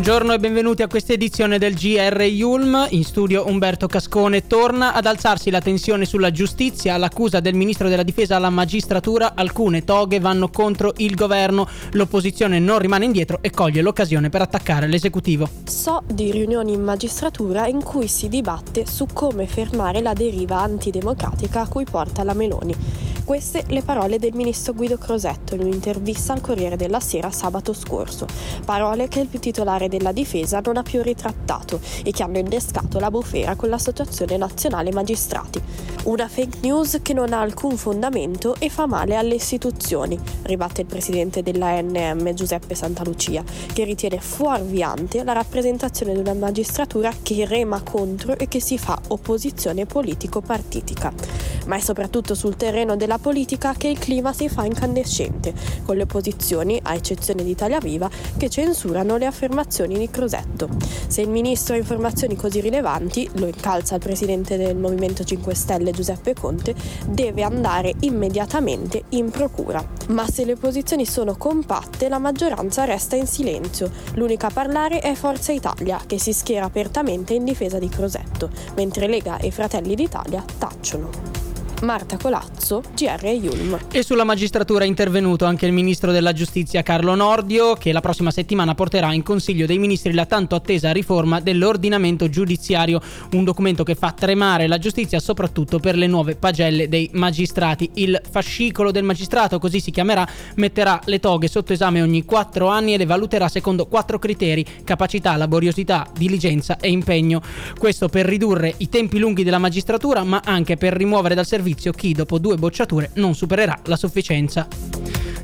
Buongiorno e benvenuti a questa edizione del GR Yulm. In studio Umberto Cascone torna ad alzarsi la tensione sulla giustizia. All'accusa del ministro della difesa alla magistratura, alcune toghe vanno contro il governo. L'opposizione non rimane indietro e coglie l'occasione per attaccare l'esecutivo. So di riunioni in magistratura in cui si dibatte su come fermare la deriva antidemocratica a cui porta la Meloni. Queste le parole del ministro Guido Crosetto in un'intervista al Corriere della Sera sabato scorso. Parole che il titolare della difesa non ha più ritrattato e che hanno innescato la bufera con l'Associazione Nazionale Magistrati. Una fake news che non ha alcun fondamento e fa male alle istituzioni, ribatte il presidente dell'ANM Giuseppe Santalucia, che ritiene fuorviante la rappresentazione di una magistratura che rema contro e che si fa opposizione politico-partitica. Ma è soprattutto sul terreno della politica che il clima si fa incandescente, con le opposizioni, a eccezione di Italia Viva, che censurano le affermazioni di Crosetto. Se il ministro ha informazioni così rilevanti, lo incalza il presidente del Movimento 5 Stelle Giuseppe Conte, deve andare immediatamente in procura. Ma se le opposizioni sono compatte, la maggioranza resta in silenzio. L'unica a parlare è Forza Italia, che si schiera apertamente in difesa di Crosetto, mentre Lega e Fratelli d'Italia tacciono. Marta Colazzo, GR Yulm. E sulla magistratura è intervenuto anche il ministro della giustizia Carlo Nordio, che la prossima settimana porterà in Consiglio dei Ministri la tanto attesa riforma dell'ordinamento giudiziario, un documento che fa tremare la giustizia soprattutto per le nuove pagelle dei magistrati. Il fascicolo del magistrato, così si chiamerà, metterà le toghe sotto esame ogni quattro anni e le valuterà secondo quattro criteri: capacità, laboriosità, diligenza e impegno. Questo per ridurre i tempi lunghi della magistratura, ma anche per rimuovere dal servizio servizio chi dopo due bocciature non supererà la sufficienza.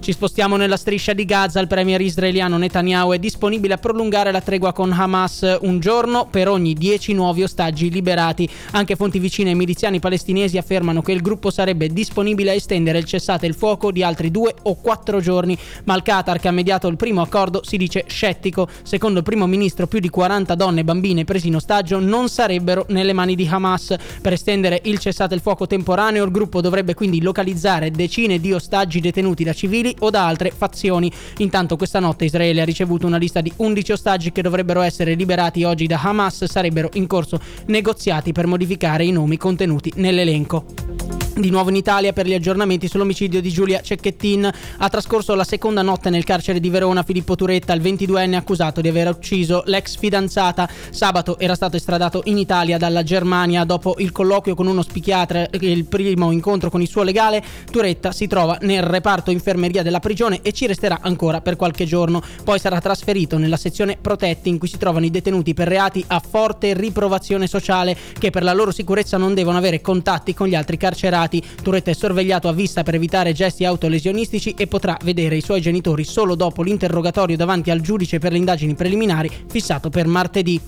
Ci spostiamo nella striscia di Gaza. Il premier israeliano Netanyahu è disponibile a prolungare la tregua con Hamas un giorno per ogni dieci nuovi ostaggi liberati. Anche fonti vicine ai miliziani palestinesi affermano che il gruppo sarebbe disponibile a estendere il cessate il fuoco di altri due o quattro giorni. Ma il Qatar, che ha mediato il primo accordo, si dice scettico. Secondo il primo ministro, più di 40 donne e bambine presi in ostaggio non sarebbero nelle mani di Hamas. Per estendere il cessate il fuoco temporaneo, il gruppo dovrebbe quindi localizzare decine di ostaggi detenuti da civili o da altre fazioni. Intanto questa notte Israele ha ricevuto una lista di 11 ostaggi che dovrebbero essere liberati oggi da Hamas, sarebbero in corso negoziati per modificare i nomi contenuti nell'elenco. Di nuovo in Italia per gli aggiornamenti sull'omicidio di Giulia Cecchettin. Ha trascorso la seconda notte nel carcere di Verona Filippo Turetta, il 22enne accusato di aver ucciso l'ex fidanzata. Sabato era stato estradato in Italia dalla Germania dopo il colloquio con uno psichiatra e il primo incontro con il suo legale. Turetta si trova nel reparto infermeria della prigione e ci resterà ancora per qualche giorno. Poi sarà trasferito nella sezione protetti in cui si trovano i detenuti per reati a forte riprovazione sociale che per la loro sicurezza non devono avere contatti con gli altri carcerati indagati. Turetta è sorvegliato a vista per evitare gesti autolesionistici e potrà vedere i suoi genitori solo dopo l'interrogatorio davanti al giudice per le indagini preliminari fissato per martedì.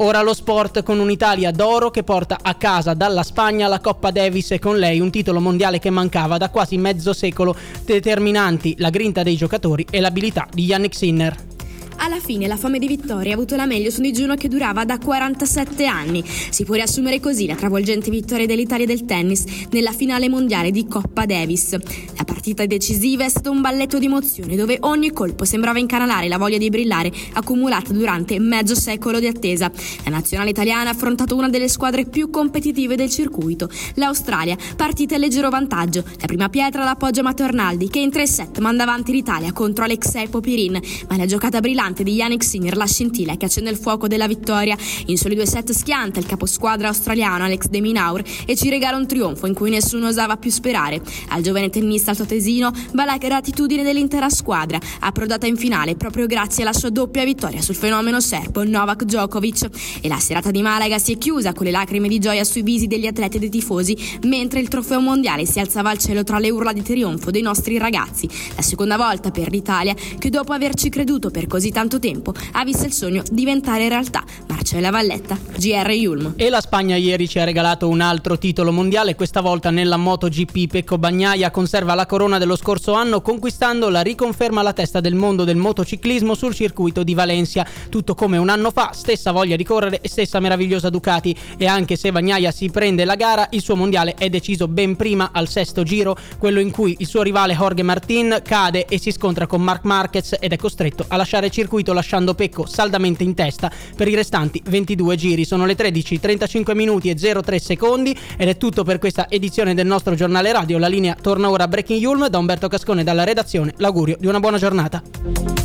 Ora lo sport con un'Italia d'oro che porta a casa dalla Spagna la Coppa Davis e con lei un titolo mondiale che mancava da quasi mezzo secolo, determinanti la grinta dei giocatori e l'abilità di Yannick Sinner. Alla fine la fame di vittoria ha avuto la meglio su un digiuno che durava da 47 anni. Si può riassumere così la travolgente vittoria dell'Italia del tennis nella finale mondiale di Coppa Davis. La partita decisiva è stato un balletto di emozioni dove ogni colpo sembrava incanalare la voglia di brillare accumulata durante mezzo secolo di attesa. La nazionale italiana ha affrontato una delle squadre più competitive del circuito, l'Australia, partita in leggero vantaggio. La prima pietra l'appoggia Matteo Arnaldi che in tre set manda avanti l'Italia contro Alexei Popirin, ma la giocata brillante brillante di Yannick Sinner la scintilla che accende il fuoco della vittoria. In soli due set schianta il caposquadra australiano Alex De Minaur e ci regala un trionfo in cui nessuno osava più sperare. Al giovane tennista altoatesino va la gratitudine dell'intera squadra, approdata in finale proprio grazie alla sua doppia vittoria sul fenomeno serbo Novak Djokovic. E la serata di Malaga si è chiusa con le lacrime di gioia sui visi degli atleti e dei tifosi, mentre il trofeo mondiale si alzava al cielo tra le urla di trionfo dei nostri ragazzi. La seconda volta per l'Italia che dopo averci creduto per così tanto tempo ha visto il sogno diventare realtà. Marcella Valletta, GR Yulm. E la Spagna ieri ci ha regalato un altro titolo mondiale, questa volta nella MotoGP. Pecco Bagnaia conserva la corona dello scorso anno conquistando la riconferma alla testa del mondo del motociclismo sul circuito di Valencia. Tutto come un anno fa, stessa voglia di correre e stessa meravigliosa Ducati e anche se Bagnaia si prende la gara, il suo mondiale è deciso ben prima al sesto giro, quello in cui il suo rivale Jorge Martin cade e si scontra con Marc Marquez ed è costretto a lasciare il circuito lasciando Pecco saldamente in testa per i restanti 22 giri. Sono le 13, 35 minuti e 03 secondi ed è tutto per questa edizione del nostro giornale radio. La linea torna ora a Breaking Yulm da Umberto Cascone dalla redazione. L'augurio di una buona giornata.